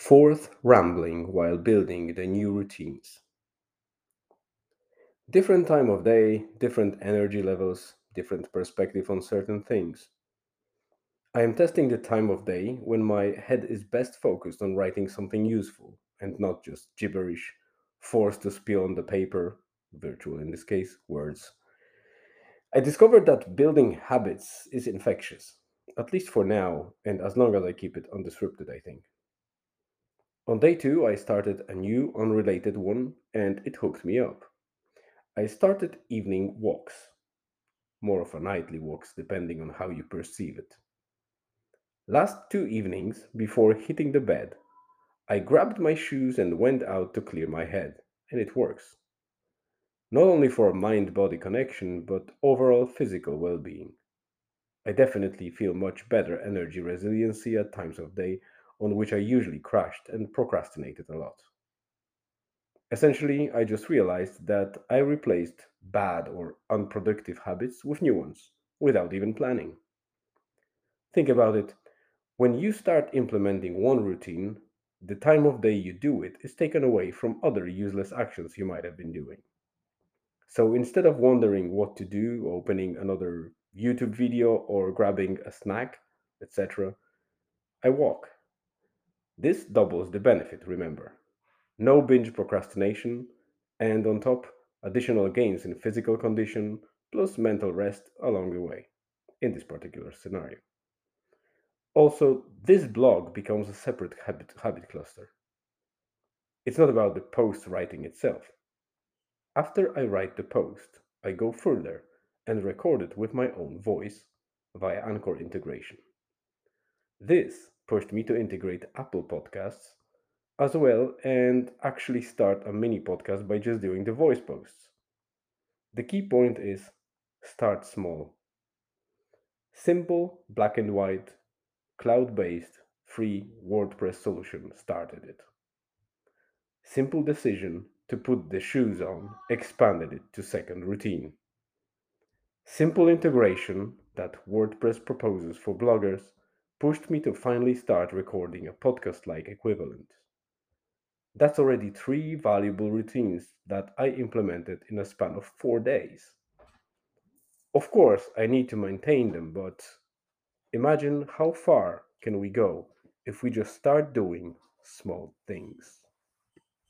Fourth, rambling while building the new routines. Different time of day, different energy levels, different perspective on certain things. I am testing the time of day when my head is best focused on writing something useful and not just gibberish forced to spill on the paper, virtual in this case, words. I discovered that building habits is infectious, at least for now, and as long as I keep it undisrupted, I think. On day two, I started a new unrelated one and it hooked me up. I started evening walks, more of a nightly walks depending on how you perceive it. Last two evenings, before hitting the bed, I grabbed my shoes and went out to clear my head, and it works. Not only for mind body connection, but overall physical well being. I definitely feel much better energy resiliency at times of day on which I usually crashed and procrastinated a lot. Essentially, I just realized that I replaced bad or unproductive habits with new ones without even planning. Think about it when you start implementing one routine, the time of day you do it is taken away from other useless actions you might have been doing. So instead of wondering what to do, opening another YouTube video or grabbing a snack, etc., I walk. This doubles the benefit, remember. No binge procrastination, and on top, additional gains in physical condition plus mental rest along the way, in this particular scenario. Also, this blog becomes a separate habit, habit cluster. It's not about the post writing itself. After I write the post, I go further and record it with my own voice via Anchor integration. This pushed me to integrate Apple Podcasts as well and actually start a mini podcast by just doing the voice posts. The key point is start small. Simple, black and white, cloud based, free WordPress solution started it. Simple decision to put the shoes on expanded it to second routine. Simple integration that WordPress proposes for bloggers pushed me to finally start recording a podcast like equivalent. That's already three valuable routines that I implemented in a span of four days. Of course, I need to maintain them, but imagine how far can we go if we just start doing small things.